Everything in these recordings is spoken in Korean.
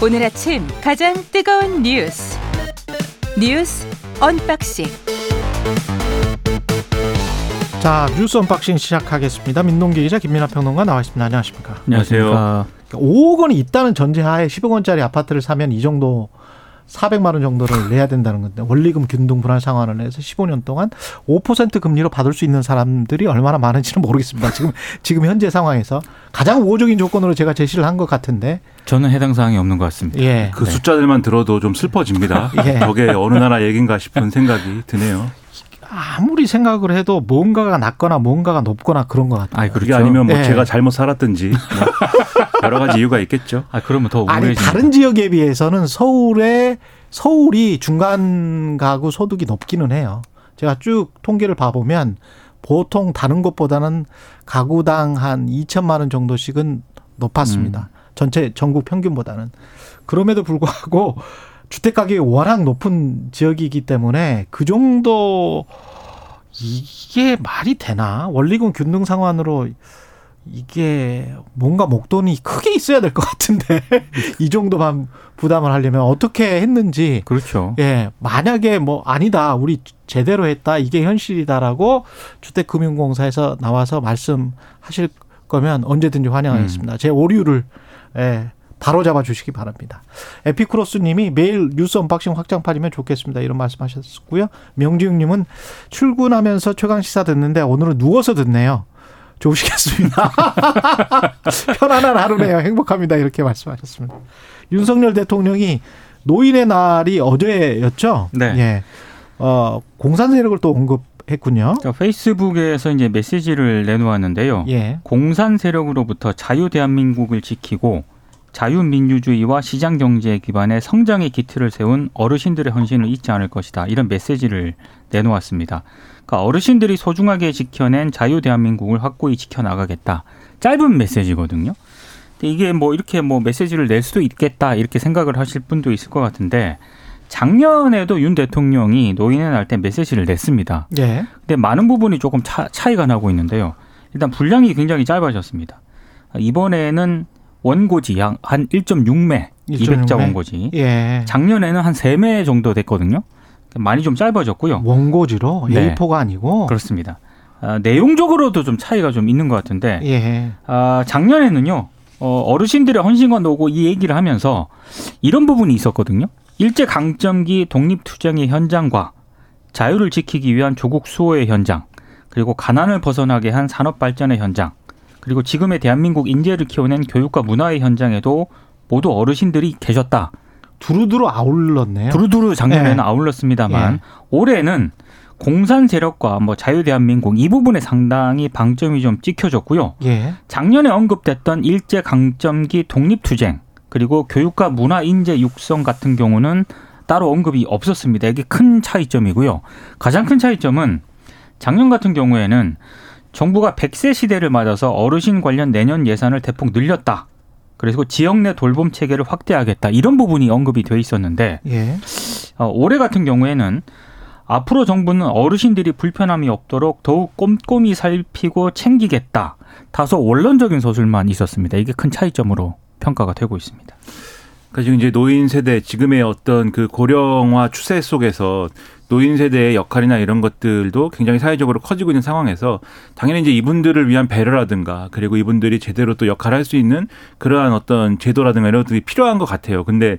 오늘 아침 가장 뜨거운 뉴스 뉴스 언박싱 자 뉴스 언박싱 시작하겠습니다. 민동기 기자 김민하 평론가 나와 있습니다. 안녕하십니까? 안녕하세요. 5억 원이 있다는 전제하에 10억 원짜리 아파트를 사면 이 정도 400만 원 정도를 내야 된다는 건데 원리금 균등 분할 상환을 해서 15년 동안 5% 금리로 받을 수 있는 사람들이 얼마나 많은지는 모르겠습니다. 지금 지금 현재 상황에서 가장 우호적인 조건으로 제가 제시를 한 것 같은데 저는 해당 사항이 없는 것 같습니다. 예. 그 숫자들만 들어도 좀 슬퍼집니다. 예. 저게 어느 나라 얘긴가 싶은 생각이 드네요. 아무리 생각을 해도 뭔가가 낮거나 뭔가가 높거나 그런 것 같아요. 아, 그게 그렇죠. 아니면 뭐 예. 제가 잘못 살았든지 뭐 여러 가지 이유가 있겠죠. 아, 그러면 더 아니 우울해집니다. 다른 지역에 비해서는 서울에 서울이 중간 가구 소득이 높기는 해요. 제가 쭉 통계를 봐보면 보통 다른 곳보다는 가구당 한 2천만 원 정도씩은 높았습니다. 전체 전국 평균보다는 그럼에도 불구하고 주택 가격이 워낙 높은 지역이기 때문에 그 정도 이게 말이 되나? 원리금 균등 상환으로 이게 뭔가 목돈이 크게 있어야 될 것 같은데 이 정도만 부담을 하려면 어떻게 했는지. 그렇죠. 예 만약에 뭐 아니다 우리 제대로 했다 이게 현실이다라고 주택금융공사에서 나와서 말씀하실 거면 언제든지 환영하겠습니다. 제 오류를 예 바로 잡아 주시기 바랍니다. 에피크로스 님이 매일 뉴스 언박싱 확장판이면 좋겠습니다. 이런 말씀 하셨고요. 명지웅 님은 출근하면서 최강 시사 듣는데 오늘은 누워서 듣네요. 좋으시겠습니다. 편안한 하루네요. 행복합니다. 이렇게 말씀하셨습니다. 윤석열 대통령이 노인의 날이 어제였죠? 네. 예. 어, 공산 세력을 또 언급 했군요. 그러니까 페이스북에서 이제 메시지를 내놓았는데요. 예. 공산 세력으로부터 자유 대한민국을 지키고 자유민주주의와 시장 경제 기반의 성장의 기틀을 세운 어르신들의 헌신을 잊지 않을 것이다. 이런 메시지를 내놓았습니다. 그러니까 어르신들이 소중하게 지켜낸 자유 대한민국을 확고히 지켜나가겠다. 짧은 메시지거든요. 근데 이게 뭐 이렇게 뭐 메시지를 낼 수도 있겠다 이렇게 생각을 하실 분도 있을 것 같은데 작년에도 윤 대통령이 노인의 날 때 메시지를 냈습니다. 예. 근데 많은 부분이 조금 차, 차이가 나고 있는데요. 일단 분량이 굉장히 짧아졌습니다. 이번에는 원고지 양한 1.6매, 1.6 200자 매? 원고지. 예. 작년에는 한 3매 정도 됐거든요. 많이 좀 짧아졌고요. 원고지로 네. A4가 아니고 그렇습니다. 아, 내용적으로도 좀 차이가 좀 있는 것 같은데 예. 아, 작년에는요 어, 어르신들의 헌신과 노고 이 얘기를 하면서 이런 부분이 있었거든요. 일제 강점기 독립투쟁의 현장과 자유를 지키기 위한 조국 수호의 현장, 그리고 가난을 벗어나게 한 산업 발전의 현장, 그리고 지금의 대한민국 인재를 키워낸 교육과 문화의 현장에도 모두 어르신들이 계셨다. 두루두루 아울렀네요. 두루두루 작년에는 예. 아울렀습니다만 예. 올해는 공산 세력과 뭐 자유 대한민국 이 부분에 상당히 방점이 좀 찍혀졌고요. 예. 작년에 언급됐던 일제 강점기 독립 투쟁 그리고 교육과 문화 인재 육성 같은 경우는 따로 언급이 없었습니다. 이게 큰 차이점이고요. 가장 큰 차이점은 작년 같은 경우에는 정부가 100세 시대를 맞아서 어르신 관련 내년 예산을 대폭 늘렸다. 그리고 지역 내 돌봄 체계를 확대하겠다. 이런 부분이 언급이 돼 있었는데 예. 어, 올해 같은 경우에는 앞으로 정부는 어르신들이 불편함이 없도록 더욱 꼼꼼히 살피고 챙기겠다. 다소 원론적인 서술만 있었습니다. 이게 큰 차이점으로 평가가 되고 있습니다. 그러니까 지금 이제 노인 세대 지금의 어떤 그 고령화 추세 속에서 노인 세대의 역할이나 이런 것들도 굉장히 사회적으로 커지고 있는 상황에서 당연히 이제 이분들을 위한 배려라든가 그리고 이분들이 제대로 또 역할을 할수 있는 그러한 어떤 제도라든가 이런 것들이 필요한 것 같아요. 근데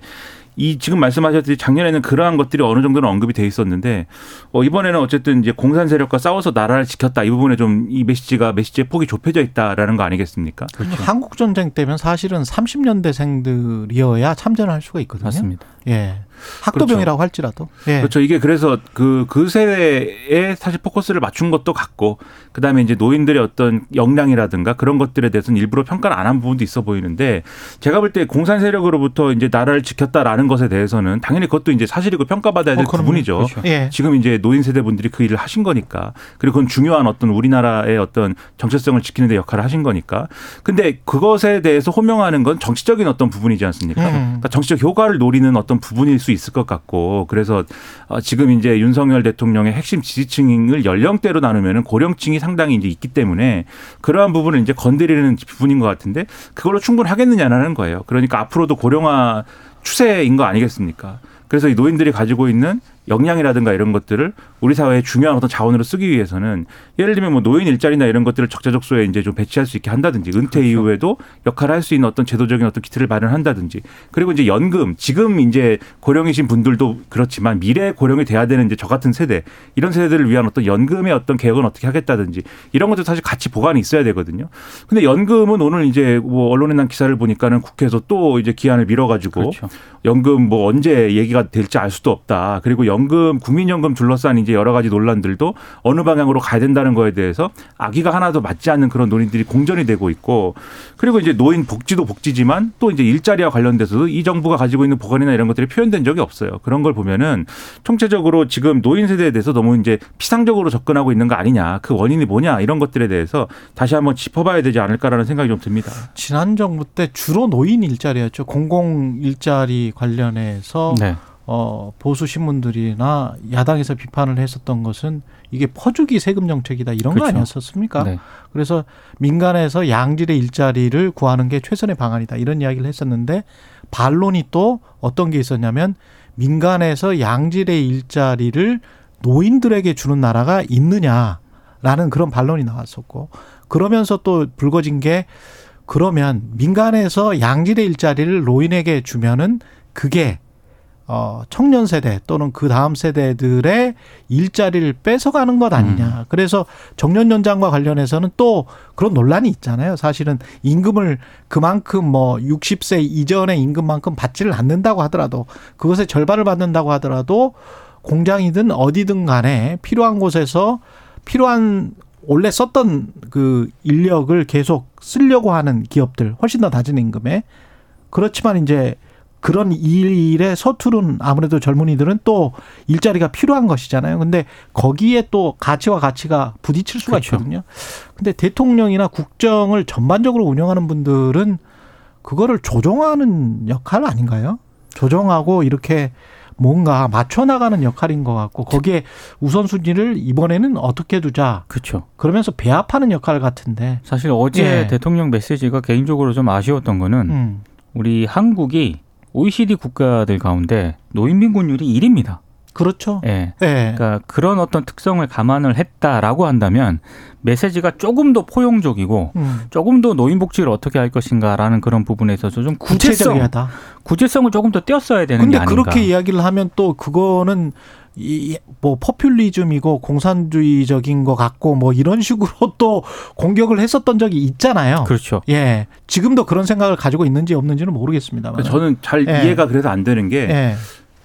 이 지금 말씀하셨듯이 작년에는 그러한 것들이 어느 정도는 언급이 돼 있었는데 어 이번에는 어쨌든 이제 공산 세력과 싸워서 나라를 지켰다 이 부분에 좀 이 메시지가 메시지의 폭이 좁혀져 있다라는 거 아니겠습니까? 한국 전쟁 때면 사실은 30년대생들이어야 참전을 할 수가 있거든요. 맞습니다. 예. 학도병이라고 할지라도. 예. 그렇죠. 이게 그래서 그, 그 세대에 사실 포커스를 맞춘 것도 같고, 그 다음에 이제 노인들의 어떤 역량이라든가 그런 것들에 대해서는 일부러 평가를 안 한 부분도 있어 보이는데, 제가 볼 때 공산 세력으로부터 이제 나라를 지켰다라는 것에 대해서는 당연히 그것도 이제 사실이고 평가받아야 될 어. 부분이죠. 그렇죠. 예. 지금 이제 노인 세대분들이 그 일을 하신 거니까. 그리고 그건 중요한 어떤 우리나라의 어떤 정체성을 지키는 데 역할을 하신 거니까. 근데 그것에 대해서 호명하는 건 정치적인 어떤 부분이지 않습니까? 음. 그러니까 정치적 효과를 노리는 어떤 부분일 수 있을 것 같고 그래서 어, 지금 이제 윤석열 대통령의 핵심 지지층을 연령대로 나누면은 고령층이 상당히 이제 있기 때문에 그러한 부분을 이제 건드리는 부분인 것 같은데 그걸로 충분하겠느냐라는 거예요. 그러니까 앞으로도 고령화 추세인 거 아니겠습니까? 그래서 이 노인들이 가지고 있는 역량이라든가 이런 것들을 우리 사회의 중요한 어떤 자원으로 쓰기 위해서는 예를 들면 뭐 노인 일자리나 이런 것들을 적재적소에 이제 좀 배치할 수 있게 한다든지 은퇴 그렇죠. 이후에도 역할을 할 수 있는 어떤 제도적인 어떤 기틀을 마련한다든지 그리고 이제 연금 지금 이제 고령이신 분들도 그렇지만 미래 고령이 돼야 되는 이제 저 같은 세대 이런 세대들을 위한 어떤 연금의 어떤 개혁은 어떻게 하겠다든지 이런 것도 사실 같이 보관이 있어야 되거든요. 근데 연금은 오늘 이제 뭐 언론에 난 기사를 보니까는 국회에서 또 이제 기한을 미뤄가지고 그렇죠. 연금 뭐 언제 얘기가 될지 알 수도 없다. 그리고 연금 국민연금 둘러싼 이제 여러 가지 논란들도 어느 방향으로 가야 된다는 거에 대해서 아기가 하나도 맞지 않는 그런 논의들이 공전이 되고 있고 그리고 이제 노인 복지도 복지지만 또 이제 일자리와 관련돼서도 이 정부가 가지고 있는 보관이나 이런 것들이 표현된 적이 없어요. 그런 걸 보면은 총체적으로 지금 노인 세대에 대해서 너무 이제 피상적으로 접근하고 있는 거 아니냐. 그 원인이 뭐냐 이런 것들에 대해서 다시 한번 짚어봐야 되지 않을까라는 생각이 좀 듭니다. 지난 정부 때 주로 노인 일자리였죠. 공공 일자리 관련해서 네. 어, 보수 신문들이나 야당에서 비판을 했었던 것은 이게 퍼주기 세금 정책이다 이런 거 그렇죠. 아니었었습니까? 네. 그래서 민간에서 양질의 일자리를 구하는 게 최선의 방안이다 이런 이야기를 했었는데 반론이 또 어떤 게 있었냐면 민간에서 양질의 일자리를 노인들에게 주는 나라가 있느냐라는 그런 반론이 나왔었고 그러면서 또 불거진 게 그러면 민간에서 양질의 일자리를 노인에게 주면은 그게 어 청년 세대 또는 그 다음 세대들의 일자리를 뺏어가는 것 아니냐. 그래서 정년 연장과 관련해서는 또 그런 논란이 있잖아요. 사실은 임금을 그만큼 뭐 60세 이전의 임금만큼 받지를 않는다고 하더라도 그것의 절반을 받는다고 하더라도 공장이든 어디든 간에 필요한 곳에서 필요한 원래 썼던 그 인력을 계속 쓰려고 하는 기업들 훨씬 더 낮은 임금에 그렇지만 이제 그런 일에 서투른 아무래도 젊은이들은 또 일자리가 필요한 것이잖아요. 근데 거기에 또 가치와 가치가 부딪힐 수가 그렇죠. 있거든요. 근데 대통령이나 국정을 전반적으로 운영하는 분들은 그거를 조정하는 역할 아닌가요? 조정하고 이렇게 뭔가 맞춰 나가는 역할인 것 같고 거기에 우선순위를 이번에는 어떻게 두자 그렇죠. 그러면서 배합하는 역할 같은데. 사실 어제 예. 대통령 메시지가 개인적으로 좀 아쉬웠던 거는 음. 우리 한국이 OECD 국가들 가운데 노인 빈곤율이 1위입니다. 그렇죠. 예. 예. 그러니까 그런 어떤 특성을 감안을 했다라고 한다면 메시지가 조금 더 포용적이고 음. 조금 더 노인 복지를 어떻게 할 것인가라는 그런 부분에 있어서 좀 구체성, 구체적이하다. 구체성을 조금 더 띄었어야 되는 게 근데 아닌가. 그렇게 이야기를 하면 또 그거는 이 뭐 포퓰리즘이고 공산주의적인 것 같고 뭐 이런 식으로 또 공격을 했었던 적이 있잖아요. 그렇죠. 예. 지금도 그런 생각을 가지고 있는지 없는지는 모르겠습니다만. 그러니까 저는 잘 예. 이해가 그래서 안 되는 게 예.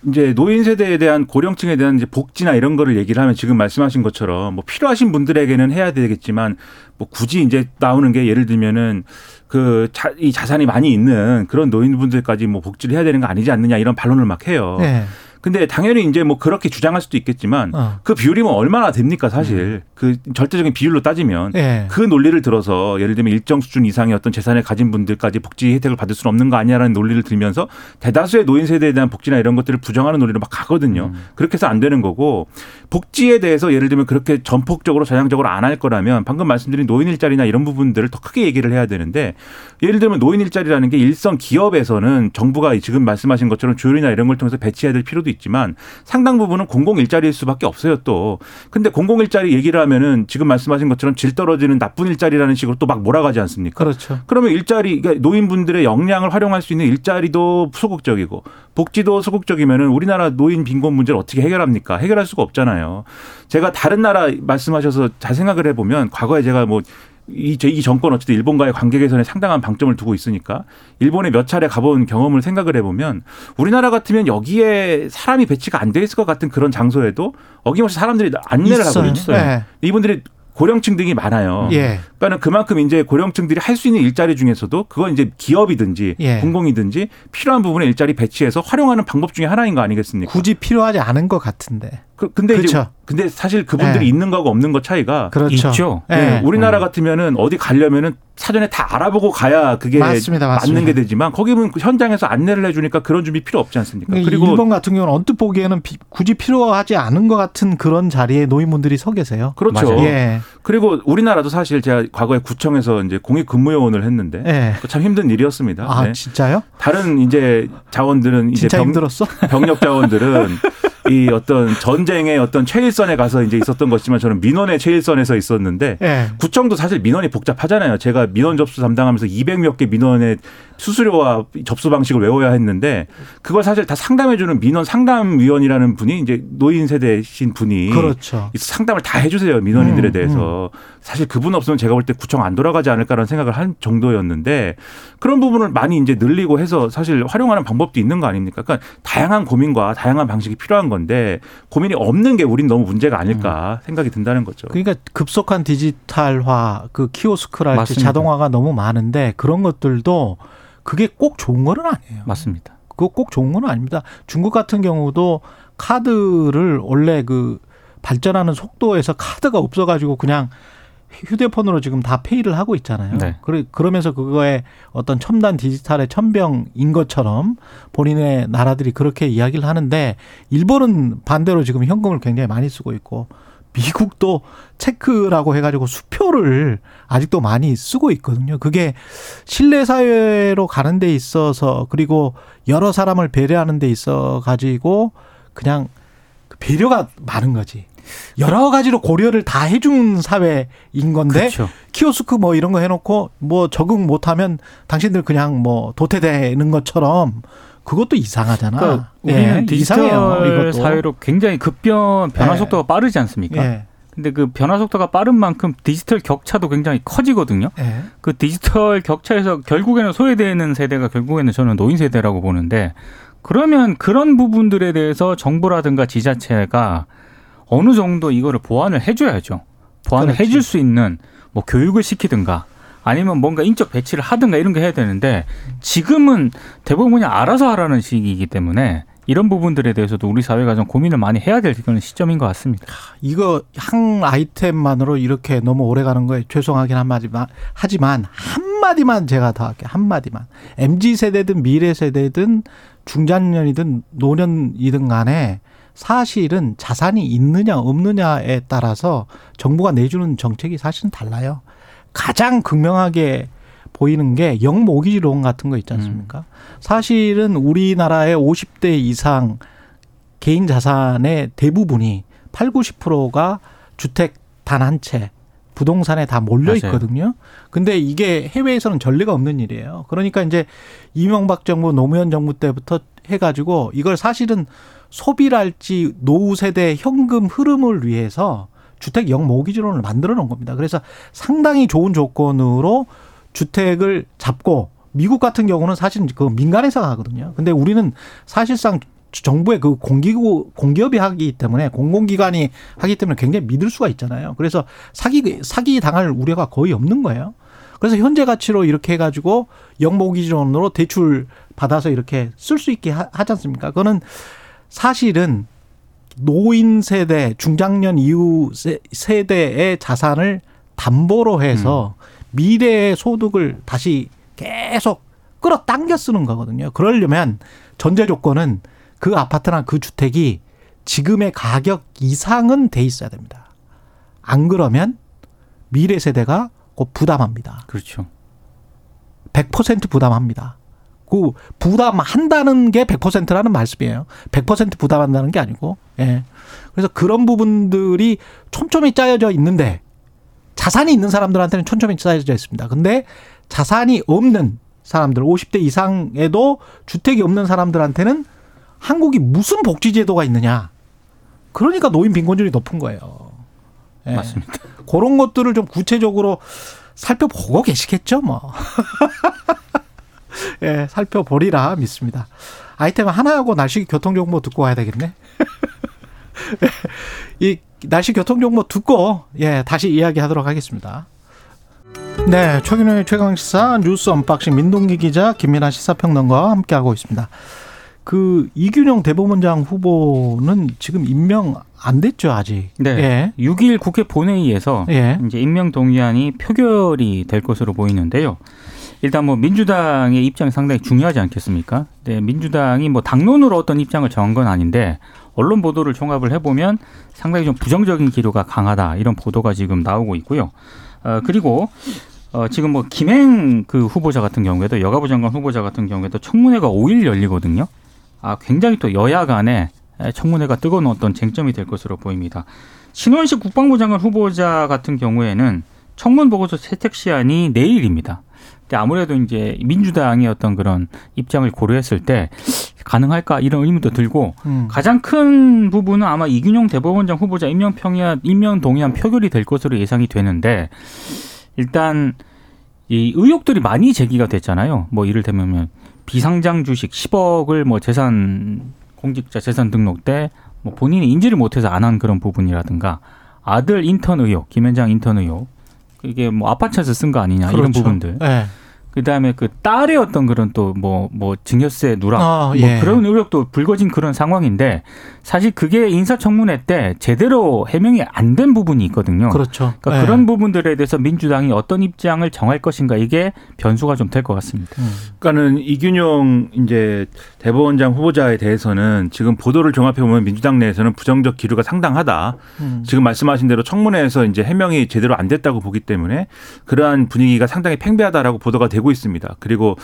이제 노인 세대에 대한 고령층에 대한 이제 복지나 이런 거를 얘기를 하면 지금 말씀하신 것처럼 뭐 필요하신 분들에게는 해야 되겠지만 뭐 굳이 이제 나오는 게 예를 들면은 그 자, 이 자산이 많이 있는 그런 노인분들까지 뭐 복지를 해야 되는 거 아니지 않느냐 이런 반론을 막 해요. 예. 근데 당연히 이제 뭐 그렇게 주장할 수도 있겠지만 어. 그 비율이면 얼마나 됩니까 사실 그 절대적인 비율로 따지면 예. 그 논리를 들어서 예를 들면 일정 수준 이상의 어떤 재산을 가진 분들까지 복지 혜택을 받을 수는 없는 거 아니냐라는 논리를 들면서 대다수의 노인 세대에 대한 복지나 이런 것들을 부정하는 논리를 막 가거든요. 그렇게 해서 안 되는 거고 복지에 대해서 예를 들면 그렇게 전폭적으로 전향적으로 안 할 거라면 방금 말씀드린 노인 일자리나 이런 부분들을 더 크게 얘기를 해야 되는데 예를 들면 노인 일자리라는 게 일선 기업에서는 정부가 지금 말씀하신 것처럼 조율이나 이런 걸 통해서 배치해야 될 필요도 있지만 상당 부분은 공공 일자리일 수밖에 없어요 또. 근데 공공 일자리 얘기를 하면은 지금 말씀하신 것처럼 질 떨어지는 나쁜 일자리라는 식으로 또 막 몰아가지 않습니까? 그렇죠. 그러면 일자리 그러니까 노인분들의 역량을 활용할 수 있는 일자리도 소극적이고 복지도 소극적이면은 우리나라 노인 빈곤 문제를 어떻게 해결합니까? 해결할 수가 없잖아요. 제가 다른 나라 말씀하셔서 잘 생각을 해보면 과거에 제가 뭐 이, 이 정권 어쨌든 일본과의 관계 개선에 상당한 방점을 두고 있으니까 일본에 몇 차례 가본 경험을 생각을 해보면 우리나라 같으면 여기에 사람이 배치가 안 돼 있을 것 같은 그런 장소에도 어김없이 사람들이 안내를 있어요. 하거든요. 예. 이분들이 고령층 등이 많아요. 예. 그러니까는 그만큼 이제 고령층들이 할 수 있는 일자리 중에서도 그건 이제 기업이든지 예. 공공이든지 필요한 부분에 일자리 배치해서 활용하는 방법 중에 하나인 거 아니겠습니까? 굳이 필요하지 않은 것 같은데. 그, 근데 이제 그렇죠. 근데 사실 그분들이 네. 있는 거하고 없는 거 차이가 그렇죠. 있죠. 예. 네, 우리나라 음. 같으면은 어디 가려면은 사전에 다 알아보고 가야 그게 맞습니다, 맞습니다. 맞는 게 되지만 거기는 그 현장에서 안내를 해주니까 그런 준비 필요 없지 않습니까? 그리고 그리고 일본 같은 경우는 언뜻 보기에는 비- 굳이 필요하지 않은 것 같은 그런 자리에 노인분들이 서 계세요. 그렇죠. 맞아요. 예, 그리고 우리나라도 사실 제가 과거에 구청에서 이제 공익 근무요원을 했는데 예. 참 힘든 일이었습니다. 아 네. 진짜요? 다른 이제 자원들은 이제 진짜 병, 힘들었어? 병력 자원들은 이 어떤 전쟁의 어떤 최일선에 가서 이제 있었던 것이지만 저는 민원의 최일선에서 있었는데 예. 구청도 사실 민원이 복잡하잖아요. 제가 민원 접수 담당하면서 200몇 개 민원의 수수료와 접수 방식을 외워야 했는데 그걸 사실 다 상담해주는 민원 상담위원이라는 분이 이제 노인 세대신 분이 그렇죠. 이 상담을 다 해주세요 민원인들에 음, 대해서 사실 그분 없으면 제가 볼 때 구청 안 돌아가지 않을까라는 생각을 한 정도였는데 그런 부분을 많이 이제 늘리고 해서 사실 활용하는 방법도 있는 거 아닙니까? 그러니까 다양한 고민과 다양한 방식이 필요한 건데 고민이 없는 게 우린 너무 문제가 아닐까 생각이 든다는 거죠. 그러니까 급속한 디지털화, 그 키오스크랄지. 자동화가 너무 많은데 그런 것들도 그게 꼭 좋은 거는 아니에요. 맞습니다. 그거 꼭 좋은 건 아닙니다. 중국 같은 경우도 카드를 원래 그 발전하는 속도에서 카드가 없어가지고 그냥 휴대폰으로 지금 다 페이를 하고 있잖아요. 네. 그러면서 그거에 어떤 첨단 디지털의 천병인 것처럼 본인의 나라들이 그렇게 이야기를 하는데 일본은 반대로 지금 현금을 굉장히 많이 쓰고 있고 미국도 체크라고 해가지고 수표를 아직도 많이 쓰고 있거든요. 그게 신뢰 사회로 가는 데 있어서 그리고 여러 사람을 배려하는 데 있어 가지고 그냥 그 배려가 많은 거지. 여러 가지로 고려를 다 해준 사회인 건데 그렇죠. 키오스크 뭐 이런 거 해놓고 뭐 적응 못하면 당신들 그냥 뭐 도태되는 것처럼 그것도 이상하잖아. 그러니까 예, 우리는 디지털 이상해요. 사회로 굉장히 급변 변화 예. 속도가 빠르지 않습니까? 예, 근데 그 변화 속도가 빠른 만큼 디지털 격차도 굉장히 커지거든요. 예. 그 디지털 격차에서 결국에는 소외되는 세대가 결국에는 저는 노인 세대라고 보는데 그러면 그런 부분들에 대해서 정부라든가 지자체가 어느 정도 이거를 보완을 해줘야죠. 보완을 그렇지. 해줄 수 있는 뭐 교육을 시키든가 아니면 뭔가 인적 배치를 하든가 이런 게 해야 되는데 지금은 대부분 그냥 알아서 하라는 시기이기 때문에 이런 부분들에 대해서도 우리 사회가 좀 고민을 많이 해야 될 그런 시점인 것 같습니다. 이거 한 아이템만으로 이렇게 너무 오래 가는 거에 죄송하긴 한마디만 하지만 한마디만 제가 더 할게요. 한마디만. MZ 세대든 미래 세대든 중장년이든 노년이든 간에 사실은 자산이 있느냐 없느냐에 따라서 정부가 내주는 정책이 사실은 달라요. 가장 극명하게 보이는 게 영모기지론 같은 거 있지 않습니까? 사실은 우리나라의 50대 이상 개인 자산의 대부분이 8, 90%가 주택 단 한 채, 부동산에 다 몰려. 있거든요. 근데 이게 해외에서는 전례가 없는 일이에요. 그러니까 이제 이명박 정부, 노무현 정부 때부터 해가지고 이걸 사실은 소비랄지 노후 세대 현금 흐름을 위해서 주택 영모기지론을 만들어 놓은 겁니다. 그래서 상당히 좋은 조건으로 주택을 잡고 미국 같은 경우는 사실은 그 민간에서 하거든요. 근데 우리는 사실상 정부의 그 공기구 공기업이 하기 때문에 공공기관이 하기 때문에 굉장히 믿을 수가 있잖아요. 그래서 사기 사기 당할 우려가 거의 없는 거예요. 그래서 현재 가치로 이렇게 해가지고 영모기지론으로 대출 받아서 이렇게 쓸 수 있게 하- 하지 않습니까? 그거는 사실은 노인 세대, 중장년 이후 세- 세대의 자산을 담보로 해서 미래의 소득을 다시 계속 끌어당겨 쓰는 거거든요. 그러려면 전제 조건은 그 아파트나 그 주택이 지금의 가격 이상은 돼 있어야 됩니다. 안 그러면 미래 세대가 곧 부담합니다. 그렇죠. 100% 부담합니다. 그 부담한다는 게 100%라는 말씀이에요. 100% 부담한다는 게 아니고. 예. 그래서 그런 부분들이 촘촘히 짜여져 있는데 자산이 있는 사람들한테는 촘촘히 짜여져 있습니다. 근데 자산이 없는 사람들 50대 이상에도 주택이 없는 사람들한테는 한국이 무슨 복지 제도가 있느냐. 그러니까 노인 빈곤율이 높은 거예요. 예. 맞습니다. 그런 것들을 좀 구체적으로 살펴보고 계시겠죠, 뭐. 예, 살펴보리라 믿습니다. 아이템 하나하고 날씨 교통 정보 듣고 와야 되겠네. 이 날씨 교통 정보 듣고 예, 다시 이야기하도록 하겠습니다. 네, 최경영의 최강 시사 뉴스 언박싱 민동기 기자 김민하 시사평론가와 함께하고 있습니다. 그 이균용 대법원장 후보는 지금 임명 안 됐죠 아직. 네. 예. 6일 국회 본회의에서 예. 이제 임명 동의안이 표결이 될 것으로 보이는데요. 일단 뭐 민주당의 입장이 상당히 중요하지 않겠습니까? 네, 민주당이 뭐 당론으로 어떤 입장을 정한 건 아닌데 언론 보도를 종합을 해보면 상당히 좀 부정적인 기류가 강하다 이런 보도가 지금 나오고 있고요. 어, 그리고 어, 지금 뭐 김행 그 후보자 같은 경우에도 여가부 장관 후보자 같은 경우에도 청문회가 5일 열리거든요. 아, 굉장히 또 여야 간에 청문회가 뜨거운 어떤 쟁점이 될 것으로 보입니다. 신원식 국방부 장관 후보자 같은 경우에는 청문 보고서 채택 시한이 내일입니다. 근데 아무래도 이제 민주당의 어떤 그런 입장을 고려했을 때 가능할까 이런 의문도 들고 음. 가장 큰 부분은 아마 이균용 대법원장 후보자 임명 평야 임명 동의안 표결이 될 것으로 예상이 되는데 일단 이 의혹들이 많이 제기가 됐잖아요. 뭐 이를테면 비상장 주식 10억을 뭐 재산 공직자 재산 등록 때 뭐 본인이 인지를 못해서 안 한 그런 부분이라든가 아들 인턴 의혹, 김현장 인턴 의혹 이게 뭐 아파트에서 쓴 거 아니냐 그렇죠. 이런 부분들. 네. 그다음에 그 딸의 어떤 그런 또 뭐뭐 뭐 증여세 누락 아, 뭐 예. 그런 의혹도 불거진 그런 상황인데 사실 그게 인사청문회 때 제대로 해명이 안 된 부분이 있거든요. 그렇죠. 그러니까 예. 그런 부분들에 대해서 민주당이 어떤 입장을 정할 것인가 이게 변수가 좀 될 것 같습니다. 음. 그러니까는 이균용 이제 대법원장 후보자에 대해서는 지금 보도를 종합해 보면 민주당 내에서는 부정적 기류가 상당하다. 음. 지금 말씀하신 대로 청문회에서 이제 해명이 제대로 안 됐다고 보기 때문에 그러한 분위기가 상당히 팽배하다라고 보도가 되고 있습니다. 그리고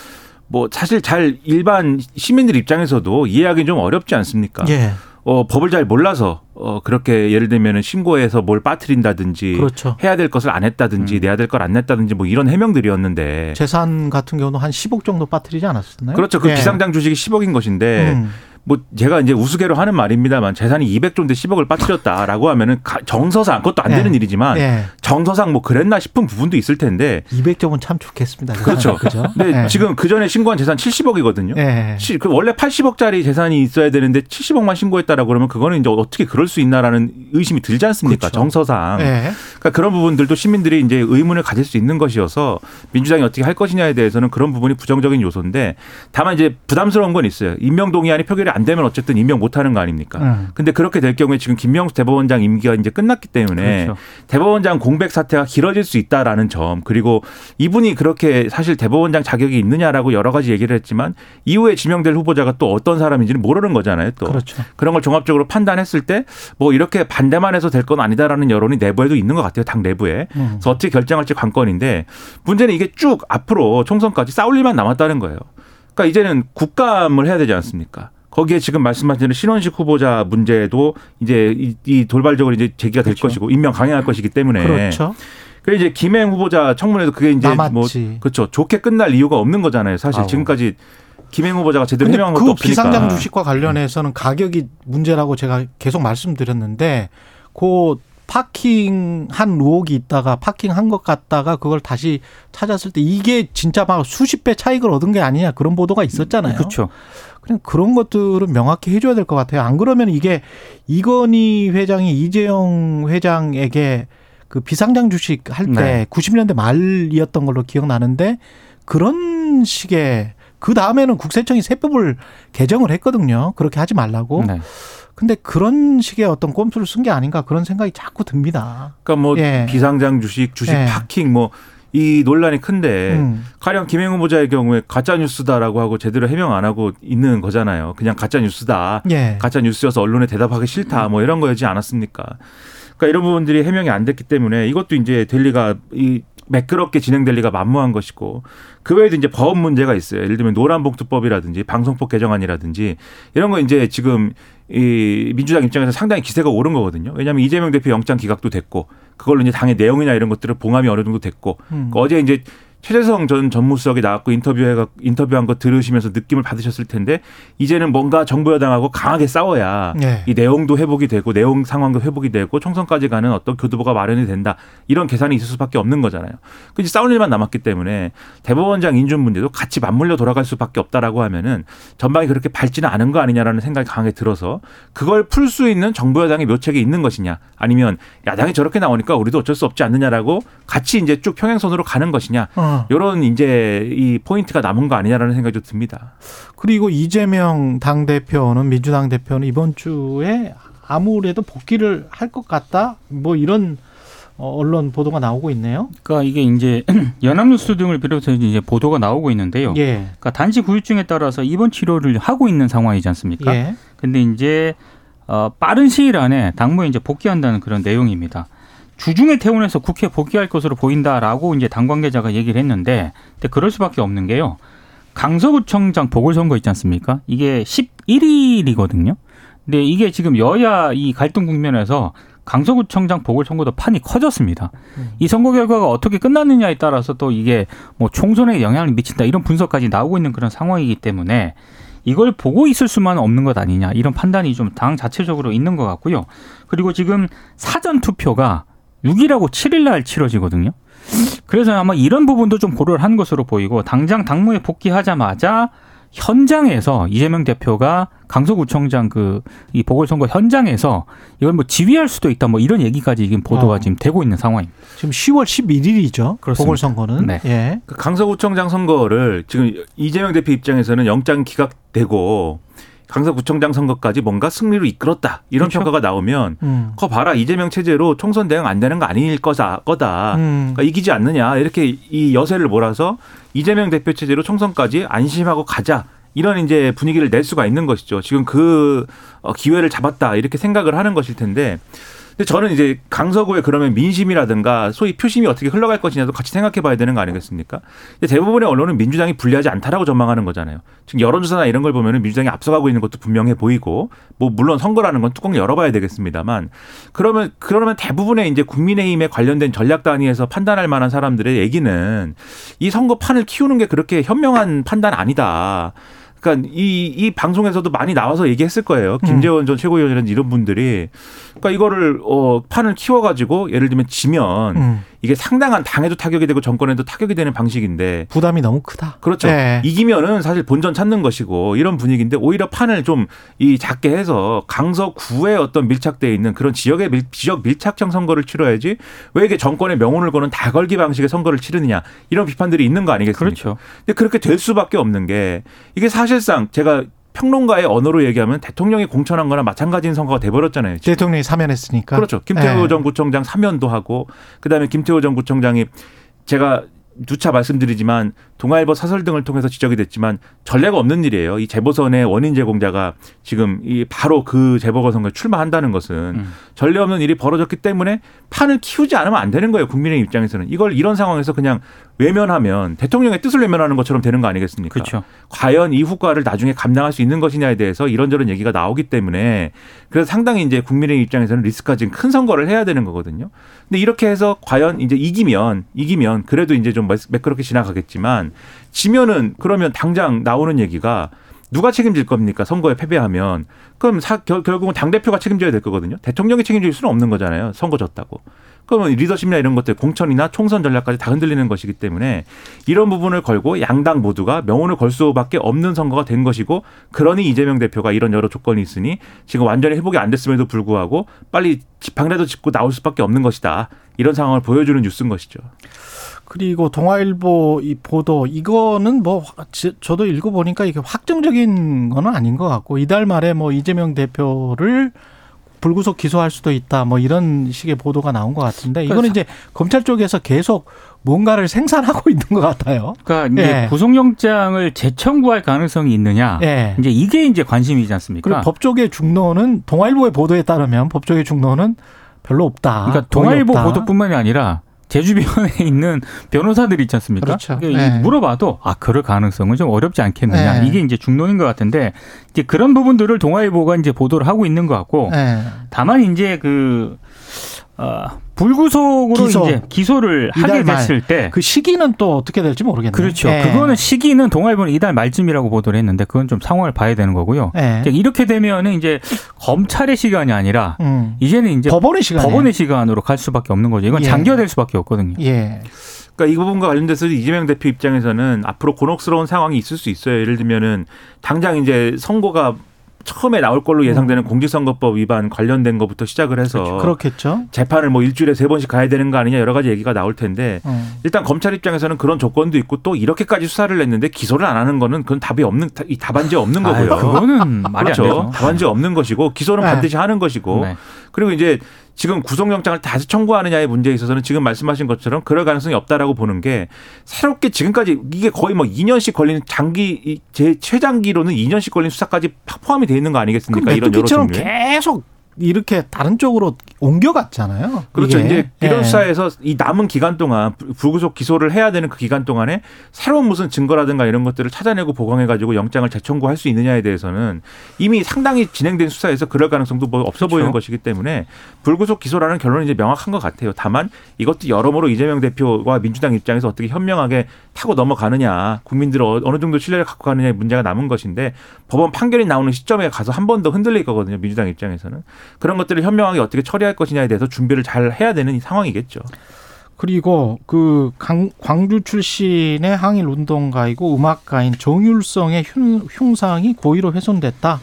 뭐 사실 잘 일반 시민들 입장에서도 이해하기 좀 어렵지 않습니까? 예. 어, 법을 잘 몰라서 어, 그렇게 예를 들면은 신고해서 뭘 빠뜨린다든지 그렇죠. 해야 될 것을 안 했다든지 음. 내야 될 걸 안 냈다든지 뭐 이런 해명들이었는데 재산 같은 경우는 한 10억 정도 빠뜨리지 않았었나요? 그렇죠. 그 예. 비상장 주식이 10억인 것인데 음. 뭐 제가 이제 우스개로 하는 말입니다만 재산이 200 정도 10억을 빠뜨렸다라고 하면은 정서상 그것도 안 되는 예. 일이지만 예. 정서상 뭐 그랬나 싶은 부분도 있을 텐데 200점은 참 좋겠습니다. 그렇죠. 그죠? 근데 예. 지금 그 전에 신고한 재산 70억이거든요. 예. 그 원래 80억짜리 재산이 있어야 되는데 70억만 신고했다라고 그러면 그거는 이제 어떻게 그럴 수 있나라는 의심이 들지 않습니까? 그렇죠. 정서상. 예. 그러니까 그런 부분들도 시민들이 이제 의문을 가질 수 있는 것이어서 민주당이 어떻게 할 것이냐에 대해서는 그런 부분이 부정적인 요소인데 다만 이제 부담스러운 건 있어요. 임명 동의안이 표결이 안 되면 어쨌든 임명 못 하는 거 아닙니까? 음. 근데 그렇게 될 경우에 지금 김명수 대법원장 임기가 이제 끝났기 때문에 그렇죠. 대법원장 공백 사태가 길어질 수 있다라는 점 그리고 이분이 그렇게 사실 대법원장 자격이 있느냐라고 여러 가지 얘기를 했지만 이후에 지명될 후보자가 또 어떤 사람인지는 모르는 거잖아요. 또 그렇죠. 그런 걸 종합적으로 판단했을 때 뭐 이렇게 반대만 해서 될 건 아니다라는 여론이 내부에도 있는 것 같아요. 당 내부에. 음. 그래서 어떻게 결정할지 관건인데 문제는 이게 쭉 앞으로 총선까지 싸울 일만 남았다는 거예요. 그러니까 이제는 국감을 해야 되지 않습니까? 거기에 지금 말씀하신 신원식 후보자 문제도 이제 이, 돌발적으로 이제 제기가 될 그렇죠. 것이고 임명 강행할 것이기 때문에 그렇죠. 그 이제 김행 후보자 청문회도 그게 이제 남았지. 뭐 그렇죠 좋게 끝날 이유가 없는 거잖아요. 사실 아우. 지금까지 김행 후보자가 제대로 해명한 것도 그 없으니까. 비상장 주식과 관련해서는 가격이 문제라고 제가 계속 말씀드렸는데 그 파킹한 의혹이 있다가 파킹한 것 같다가 그걸 다시 찾았을 때 이게 진짜 막 수십 배 차익을 얻은 게 아니냐 그런 보도가 있었잖아요. 그렇죠. 그냥 그런 것들은 명확히 해줘야 될 것 같아요. 안 그러면 이게 이건희 회장이 이재용 회장에게 그 비상장 주식 할때 네. 90년대 말이었던 걸로 기억나는데 그런 식의 그 다음에는 국세청이 세법을 개정을 했거든요. 그렇게 하지 말라고. 네. 근데 그런 식의 어떤 꼼수를 쓴 게 아닌가 그런 생각이 자꾸 듭니다. 그러니까 뭐 예. 비상장 주식, 주식 예. 파킹 뭐 이 논란이 큰데 음. 가령 김행 후보자의 경우에 가짜 뉴스다라고 하고 제대로 해명 안 하고 있는 거잖아요. 그냥 가짜 뉴스다. 예. 가짜 뉴스여서 언론에 대답하기 싫다. 뭐 이런 거였지 않았습니까? 그러니까 이런 부분들이 해명이 안 됐기 때문에 이것도 이제 될 리가 이 매끄럽게 진행될 리가 만무한 것이고 그 외에도 이제 법 문제가 있어요. 예를 들면 노란봉투법이라든지 방송법 개정안이라든지 이런 거 이제 지금 이 민주당 입장에서 상당히 기세가 오른 거거든요. 왜냐하면 이재명 대표 영장 기각도 됐고 그걸로 이제 당의 내용이나 이런 것들을 봉함이 어느 정도 됐고 음. 어제 이제 최재성 전 전무수석이 나왔고 인터뷰해 인터뷰한 거 들으시면서 느낌을 받으셨을 텐데 이제는 뭔가 정부 여당하고 강하게 싸워야 네. 이 내용도 회복이 되고 내용 상황도 회복이 되고 총선까지 가는 어떤 교두보가 마련이 된다 이런 계산이 있을 수밖에 없는 거잖아요. 그 이제 싸울 일만 남았기 때문에 대법원장 인준 문제도 같이 맞물려 돌아갈 수밖에 없다라고 하면은 전망이 그렇게 밝지는 않은 거 아니냐라는 생각이 강하게 들어서 그걸 풀 수 있는 정부 여당의 묘책이 있는 것이냐 아니면 야당이 저렇게 나오니까 우리도 어쩔 수 없지 않느냐라고 같이 이제 쭉 평행선으로 가는 것이냐. 어. 어. 이런 이제 이 포인트가 남은 거 아니냐라는 생각이 좀 듭니다. 그리고 이재명 당 대표는 민주당 대표는 이번 주에 아무래도 복귀를 할 것 같다. 뭐 이런 어, 언론 보도가 나오고 있네요. 그러니까 이게 이제 연합뉴스 등을 비롯해서 이제 보도가 나오고 있는데요. 예. 그러니까 단지 후유증에 따라서 입원 치료를 하고 있는 상황이지 않습니까? 예. 근데 이제 어, 빠른 시일 안에 당무에 이제 복귀한다는 그런 내용입니다. 주중에 퇴원해서 국회 복귀할 것으로 보인다라고 이제 당 관계자가 얘기를 했는데, 근데 그럴 수밖에 없는 게요. 강서구청장 보궐선거 있지 않습니까? 이게 11일이거든요. 근데 이게 지금 여야 이 갈등 국면에서 강서구청장 보궐선거도 판이 커졌습니다. 이 선거 결과가 어떻게 끝났느냐에 따라서 또 이게 뭐 총선에 영향을 미친다 이런 분석까지 나오고 있는 그런 상황이기 때문에 이걸 보고 있을 수만 없는 것 아니냐 이런 판단이 좀 당 자체적으로 있는 것 같고요. 그리고 지금 사전 투표가 6일하고 7일 날 치러지거든요. 그래서 아마 이런 부분도 좀 고려를 한 것으로 보이고 당장 당무에 복귀하자마자 현장에서 이재명 대표가 강서구청장 그 이 보궐선거 현장에서 이걸 뭐 지휘할 수도 있다 뭐 이런 얘기까지 지금 보도가 어. 지금 되고 있는 상황입니다. 지금 10월 11일이죠. 그렇습니다. 보궐선거는. 네. 예. 그 강서구청장 선거를 지금 이재명 대표 입장에서는 영장 기각되고 강서구청장 선거까지 뭔가 승리로 이끌었다 이런 그렇죠. 평가가 나오면 음. 거 봐라 이재명 체제로 총선 대응 안 되는 거 아닐 거다 거다 음. 그러니까 이기지 않느냐 이렇게 이 여세를 몰아서 이재명 대표 체제로 총선까지 안심하고 가자 이런 이제 분위기를 낼 수가 있는 것이죠. 지금 그 어, 기회를 잡았다 이렇게 생각을 하는 것일 텐데. 근데 저는 이제 강서구에 그러면 민심이라든가 소위 표심이 어떻게 흘러갈 것이냐도 같이 생각해 봐야 되는 거 아니겠습니까? 대부분의 언론은 민주당이 불리하지 않다라고 전망하는 거잖아요. 지금 여론조사나 이런 걸 보면은 민주당이 앞서가고 있는 것도 분명해 보이고 뭐 물론 선거라는 건 뚜껑 열어봐야 되겠습니다만 그러면 그러면 대부분의 이제 국민의힘에 관련된 전략 단위에서 판단할 만한 사람들의 얘기는 이 선거 판을 키우는 게 그렇게 현명한 판단 아니다. 그러니까 이, 이 방송에서도 많이 나와서 얘기했을 거예요. 김재원 전 최고위원이라든지 이런 분들이. 그러니까 이거를, 어, 판을 키워가지고 예를 들면 지면 음. 이게 상당한 당에도 타격이 되고 정권에도 타격이 되는 방식인데 부담이 너무 크다. 그렇죠. 예. 이기면은 사실 본전 찾는 것이고 이런 분위기인데 오히려 판을 좀 이 작게 해서 강서구에 어떤 밀착돼 있는 그런 지역의 밀, 지역 밀착형 선거를 치러야지 왜 이게 정권의 명운을 거는 다 걸기 방식의 선거를 치르느냐 이런 비판들이 있는 거 아니겠습니까? 그렇죠. 근데 그렇게 될 수밖에 없는 게 이게 사실상 제가 평론가의 언어로 얘기하면 대통령이 공천한 거나 마찬가지인 선거가 돼버렸잖아요. 지금. 대통령이 사면했으니까. 그렇죠. 김태호 예. 전 구청장 사면도 하고 그다음에 김태호 전 구청장이 제가 누차 말씀드리지만 동아일보 사설 등을 통해서 지적이 됐지만 전례가 없는 일이에요. 이 재보선의 원인 제공자가 지금 이 바로 그 재보궐 선거에 출마한다는 것은 음. 전례 없는 일이 벌어졌기 때문에 판을 키우지 않으면 안 되는 거예요. 국민의 입장에서는 이걸 이런 상황에서 그냥 외면하면 대통령의 뜻을 외면하는 것처럼 되는 거 아니겠습니까? 그렇죠. 과연 이 후과를 나중에 감당할 수 있는 것이냐에 대해서 이런저런 얘기가 나오기 때문에 그래서 상당히 이제 국민의 입장에서는 리스크가 지금 큰 선거를 해야 되는 거거든요. 근데 이렇게 해서 과연 이제 이기면 이기면 그래도 이제 좀 매끄럽게 지나가겠지만 지면은 그러면 당장 나오는 얘기가 누가 책임질 겁니까? 선거에 패배하면. 그럼 사, 결, 결국은 당대표가 책임져야 될 거거든요. 대통령이 책임질 수는 없는 거잖아요. 선거 졌다고. 그러면 리더십이나 이런 것들, 공천이나 총선 전략까지 다 흔들리는 것이기 때문에 이런 부분을 걸고 양당 모두가 명운을 걸 수밖에 없는 선거가 된 것이고 그러니 이재명 대표가 이런 여러 조건이 있으니 지금 완전히 회복이 안 됐음에도 불구하고 빨리 지팡이라도 짚고 나올 수밖에 없는 것이다. 이런 상황을 보여주는 뉴스인 것이죠. 그리고 동아일보 이 보도 이거는 뭐 지- 저도 읽어 보니까 이게 확정적인 거는 아닌 것 같고 이달 말에 뭐 이재명 대표를 불구속 기소할 수도 있다 뭐 이런 식의 보도가 나온 것 같은데 이거는 이제 검찰 쪽에서 계속 뭔가를 생산하고 있는 것 같아요. 그러니까 이제 예. 구속영장을 재청구할 가능성이 있느냐. 예. 이제 이게 이제 관심이지 않습니까? 그리고 법조계 중론은 동아일보의 보도에 따르면 법조계 중론은 별로 없다. 그러니까 동아일보 없다. 보도뿐만이 아니라 제 주변에 있는 변호사들이 있지 않습니까? 그렇죠. 이게 네. 물어봐도 아 그럴 가능성은 좀 어렵지 않겠느냐 네. 이게 이제 중론인 것 같은데 이제 그런 부분들을 동아일보가 이제 보도를 하고 있는 것 같고 예. 다만 이제 그 어, 불구속으로 기소. 이제 기소를 하게. 됐을 때 그 시기는 또 어떻게 될지 모르겠네요. 그렇죠. 예. 그거는 시기는 동아일보는 이달 말쯤이라고 보도를 했는데 그건 좀 상황을 봐야 되는 거고요. 예. 이렇게 되면은 이제 검찰의 시간이 아니라 음. 이제는 이제 법원의 시간에 법원의 시간으로 갈 수밖에 없는 거죠. 이건 예. 장기화될 수밖에 없거든요. 예. 그러니까 이 부분과 관련돼서 이재명 대표 입장에서는 앞으로 곤혹스러운 상황이 있을 수 있어요. 예를 들면은 당장 이제 선거가 처음에 나올 걸로 예상되는 공직선거법 위반 관련된 것부터 시작을 해서 음. 그렇겠죠. 재판을 뭐 일주일에 세 번씩 가야 되는 거 아니냐 여러 가지 얘기가 나올 텐데 어. 일단 검찰 입장에서는 그런 조건도 있고 또 이렇게까지 수사를 했는데 기소를 안 하는 거는 그건 답이 없는 이 답안지 없는 아유, 거고요. 그거는 말이 그렇죠. 답안지 없는 것이고 기소는 네. 반드시 하는 것이고 네. 그리고 이제 지금 구속영장을 다시 청구하느냐의 문제에 있어서는 지금 말씀하신 것처럼 그럴 가능성이 없다라고 보는 게 새롭게 지금까지 이게 거의 뭐 2년씩 걸리는 장기 이- 제 최장기로는 2년씩 걸린 수사까지 포함이 돼 있는 거그 아니겠습니까? 이런 여러 종류의. 계속 이렇게 다른 쪽으로 옮겨갔잖아요. 그렇죠. 이게. 이제 이런 예. 수사에서 이 남은 기간 동안 불- 불구속 기소를 해야 되는 그 기간 동안에 새로운 무슨 증거라든가 이런 것들을 찾아내고 보강해가지고 영장을 재청구할 수 있느냐에 대해서는 이미 상당히 진행된 수사에서 그럴 가능성도 뭐 없어 그렇죠. 보이는 것이기 때문에 불구속 기소라는 결론이 이제 명확한 것 같아요. 다만 이것도 여러모로 이재명 대표와 민주당 입장에서 어떻게 현명하게 타고 넘어가느냐, 국민들 어- 어느 정도 신뢰를 갖고 가느냐의 문제가 남은 것인데 법원 판결이 나오는 시점에 가서 한 번 더 흔들릴 거거든요. 민주당 입장에서는 그런 것들을 현명하게 어떻게 처리할 것이냐에 대해서 준비를 잘 해야 되는 상황이겠죠. 그리고 그 강, 광주 출신의 항일 운동가이고 음악가인 정율성의 흉, 흉상이 고의로 훼손됐다.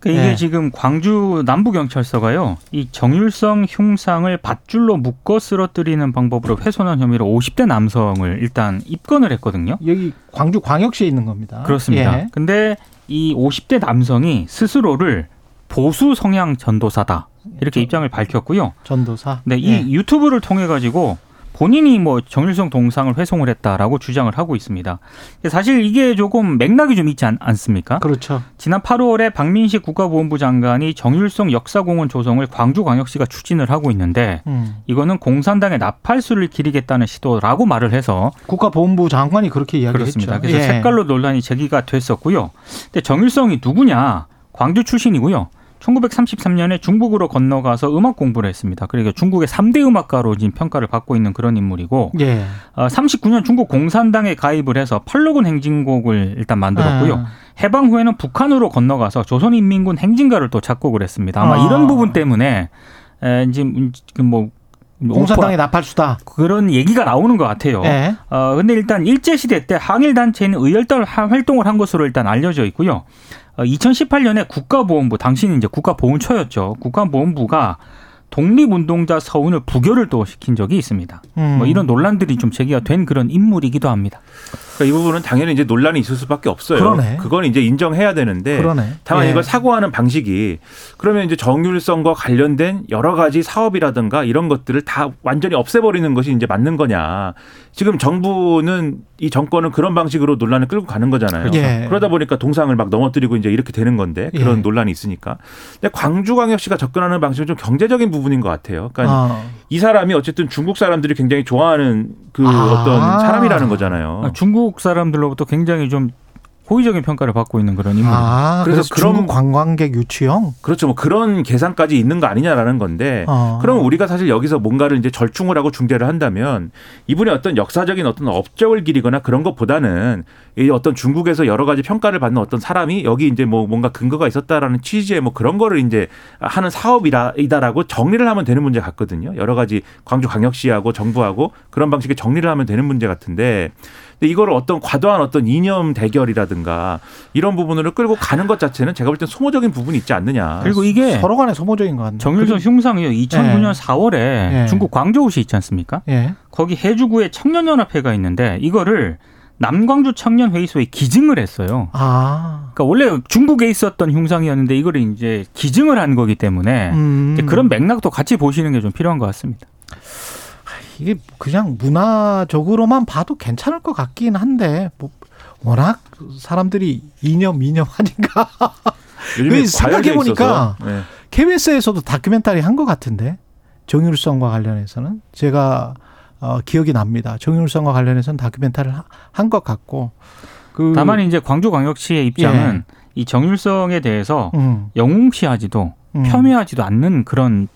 그러니까 이게 네. 지금 광주 남부경찰서가요, 이 정율성 흉상을 밧줄로 묶어 쓰러뜨리는 방법으로 훼손한 혐의로 50대 남성을 일단 입건을 했거든요. 여기 광주 광역시에 있는 겁니다. 그렇습니다. 예. 근데 이 50대 남성이 스스로를 보수 성향 전도사다 이렇게 입장을 밝혔고요. 전도사. 네, 이 예. 유튜브를 통해 가지고 본인이 뭐 정일성 동상을 회송을 했다라고 주장을 하고 있습니다. 사실 이게 조금 맥락이 좀 있지 않, 않습니까? 그렇죠. 지난 8월에 박민식 국가보훈부 장관이 정일성 역사공원 조성을 광주광역시가 추진을 하고 있는데 음. 이거는 공산당의 나팔수를 기리겠다는 시도라고 말을 해서 국가보훈부 장관이 그렇게 이야기했죠. 그렇습니다. 그래서 예. 색깔로 논란이 제기가 됐었고요. 근데 정일성이 누구냐? 광주 출신이고요. 1933년에 중국으로 건너가서 음악 공부를 했습니다. 그러니까 중국의 3대 음악가로 지금 평가를 받고 있는 그런 인물이고 예. 어, 39년 중국 공산당에 가입을 해서 팔로군 행진곡을 일단 만들었고요. 아. 해방 후에는 북한으로 건너가서 조선인민군 행진가를 또 작곡을 했습니다. 아마 아. 이런 부분 때문에 에, 이제 뭐 공산당의 나팔수다. 그런 얘기가 나오는 것 같아요. 예. 어, 근데 일단 일제시대 때 항일단체는 의열단 활동을 한 것으로 일단 알려져 있고요. 어, 2018년에 국가보훈부, 당시는 이제 국가보훈처였죠. 국가보훈부가 독립운동자 서훈을 부결을 또 시킨 적이 있습니다. 음. 뭐 이런 논란들이 좀 제기가 된 그런 인물이기도 합니다. 그러니까 이 부분은 당연히 이제 논란이 있을 수밖에 없어요. 그러네. 건 이제 인정해야 되는데 그러네. 다만 예. 이걸 사고하는 방식이 그러면 이제 정율성과 관련된 여러 가지 사업이라든가 이런 것들을 다 완전히 없애버리는 것이 이제 맞는 거냐. 지금 정부는 이 정권은 그런 방식으로 논란을 끌고 가는 거잖아요. 예. 그러다 보니까 동상을 막 넘어뜨리고 이제 이렇게 되는 건데 그런 예. 논란이 있으니까. 근데 광주광역시가 접근하는 방식은 좀 경제적인 부분인 것 같아요. 그러니까 아. 이 사람이 어쨌든 중국 사람들이 굉장히 좋아하는 그 아. 어떤 사람이라는 거잖아요. 아, 중국 사람들로부터 굉장히 좀 호의적인 평가를 받고 있는 그런 인물. 아, 그래서 그래서 그런- 중국 관광객 유치형. 그렇죠. 뭐 그런 계산까지 있는 거 아니냐라는 건데 어. 그럼 우리가 사실 여기서 뭔가를 이제 절충을 하고 중재를 한다면 이분의 어떤 역사적인 어떤 업적을 기리거나 그런 것보다는 이 어떤 중국에서 여러 가지 평가를 받는 어떤 사람이 여기 이제 뭐 뭔가 근거가 있었다라는 취지의 뭐 그런 거를 이제 하는 사업이다라고 정리를 하면 되는 문제 같거든요. 여러 가지 광주 광역시하고 정부하고 그런 방식의 정리를 하면 되는 문제 같은데 근데 이거를 어떤 과도한 어떤 이념 대결이라든가 이런 부분으로 끌고 가는 것 자체는 제가 볼 땐 소모적인 부분이 있지 않느냐. 그리고 이게 서로 간에 소모적인 것 같네요. 정일성 흉상이요. 2009년 4월에 예. 중국 광저우시 있지 않습니까? 예. 거기 해주구에 청년연합회가 있는데 이거를 남광주 청년회의소에 기증을 했어요. 아. 그러니까 원래 중국에 있었던 흉상이었는데 이거를 이제 기증을 한 거기 때문에 음. 그런 맥락도 같이 보시는 게 좀 필요한 것 같습니다. 이게 그냥 문화적으로만 봐도 괜찮을 것 같긴 한데 뭐 워낙 사람들이 이념 이념 하니까 그 생각해 보니까. 네. KBS에서도 다큐멘터리 한 것 같은데 정율성과 관련해서는 제가 어, 기억이 납니다. 정율성과 관련해서는 다큐멘터리를 한 것 같고 그 다만 이제 광주광역시의 입장은 이 정율성에 대해서 음, 영웅시하지도 음. 폄훼하지도 않는 그런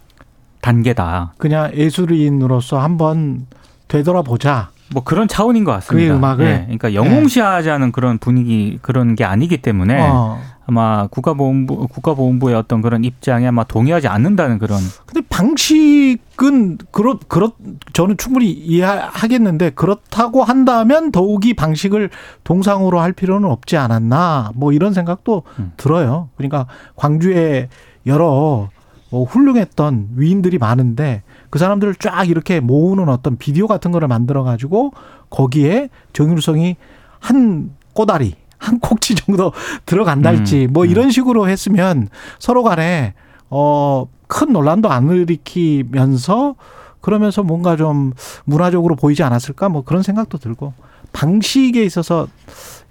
단계다. 그냥 예술인으로서 한번 되돌아보자. 뭐 그런 차원인 것 같습니다. 그의 음악을? 예, 그러니까 영웅시하지 않은 그런 분위기 그런 게 아니기 때문에 어. 아마 국가보훈부 국가보훈부의 어떤 그런 입장에 아마 동의하지 않는다는 그런 근데 방식은 그렇 그렇 저는 충분히 이해하겠는데 그렇다고 한다면 더욱이 방식을 동상으로 할 필요는 없지 않았나 뭐 이런 생각도 음. 들어요. 그러니까 광주에 여러 뭐 훌륭했던 위인들이 많은데 그 사람들을 쫙 이렇게 모으는 어떤 비디오 같은 거를 만들어 가지고 거기에 정일성이 한 꼬다리 한 꼭지 정도 들어간다 할지 음, 뭐 음. 이런 식으로 했으면 서로 간에 어, 큰 논란도 안 일으키면서 그러면서 뭔가 좀 문화적으로 보이지 않았을까 뭐 그런 생각도 들고 방식에 있어서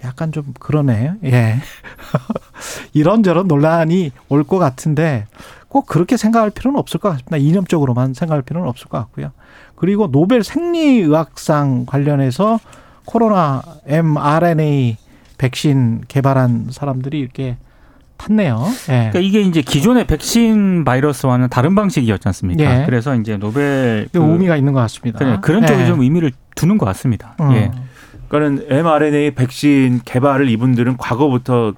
약간 좀 그러네요. 예. 이런저런 논란이 올 것 같은데 꼭 그렇게 생각할 필요는 없을 것 같습니다. 이념적으로만 생각할 필요는 없을 것 같고요. 그리고 노벨 생리의학상 관련해서 코로나 mRNA 백신 개발한 사람들이 이렇게 탔네요. 예. 그러니까 이게 이제 기존의 백신 바이러스와는 다른 방식이었지 않습니까? 예. 그래서 이제 노벨 그, 의미가 있는 것 같습니다. 그래, 그런 쪽에 예. 좀 의미를 두는 것 같습니다. 어. 예. 그러니까는 mRNA 백신 개발을 이분들은 과거부터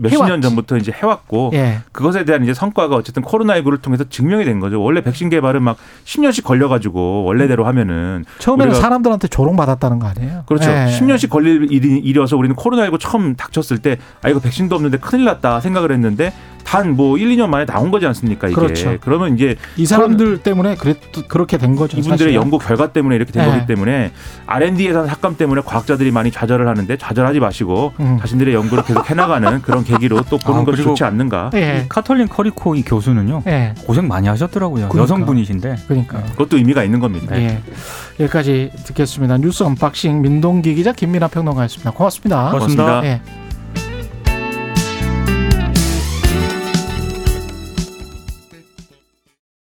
몇십 년. 전부터 이제 해왔고 예. 그것에 대한 이제 성과가 어쨌든 코로나19를 통해서 증명이 된 거죠. 원래 백신 개발은 막 10년씩 걸려가지고 원래대로 하면은 처음에는 사람들한테 조롱받았다는 거 아니에요? 그렇죠. 예. 10년씩 걸릴 일이, 일이어서 우리는 코로나19 처음 닥쳤을 때, 아, 이거 백신도 없는데 큰일 났다 생각을 했는데, 단 뭐 1, 2년 만에 나온 거지 않습니까, 이게. 그렇죠. 그러면 이제 이 사람들 때문에 그랬, 그렇게 된 거죠. 이분들의 사실은. 연구 결과 때문에 이렇게 된 네. 거기 때문에 R&D 예산 삭감 때문에 과학자들이 많이 좌절을 하는데 좌절하지 마시고 음. 자신들의 연구를 계속 해나가는 그런 계기로 또 보는 아, 것이 좋지 않는가. 예. 이 카탈린 커리코 이 교수는요 예. 고생 많이 하셨더라고요. 그러니까. 여성분이신데 그러니까. 그것도 의미가 있는 겁니다. 예. 여기까지 듣겠습니다. 뉴스 언박싱 민동기 기자 김민하 평론가였습니다. 고맙습니다. 고맙습니다. 고맙습니다. 예.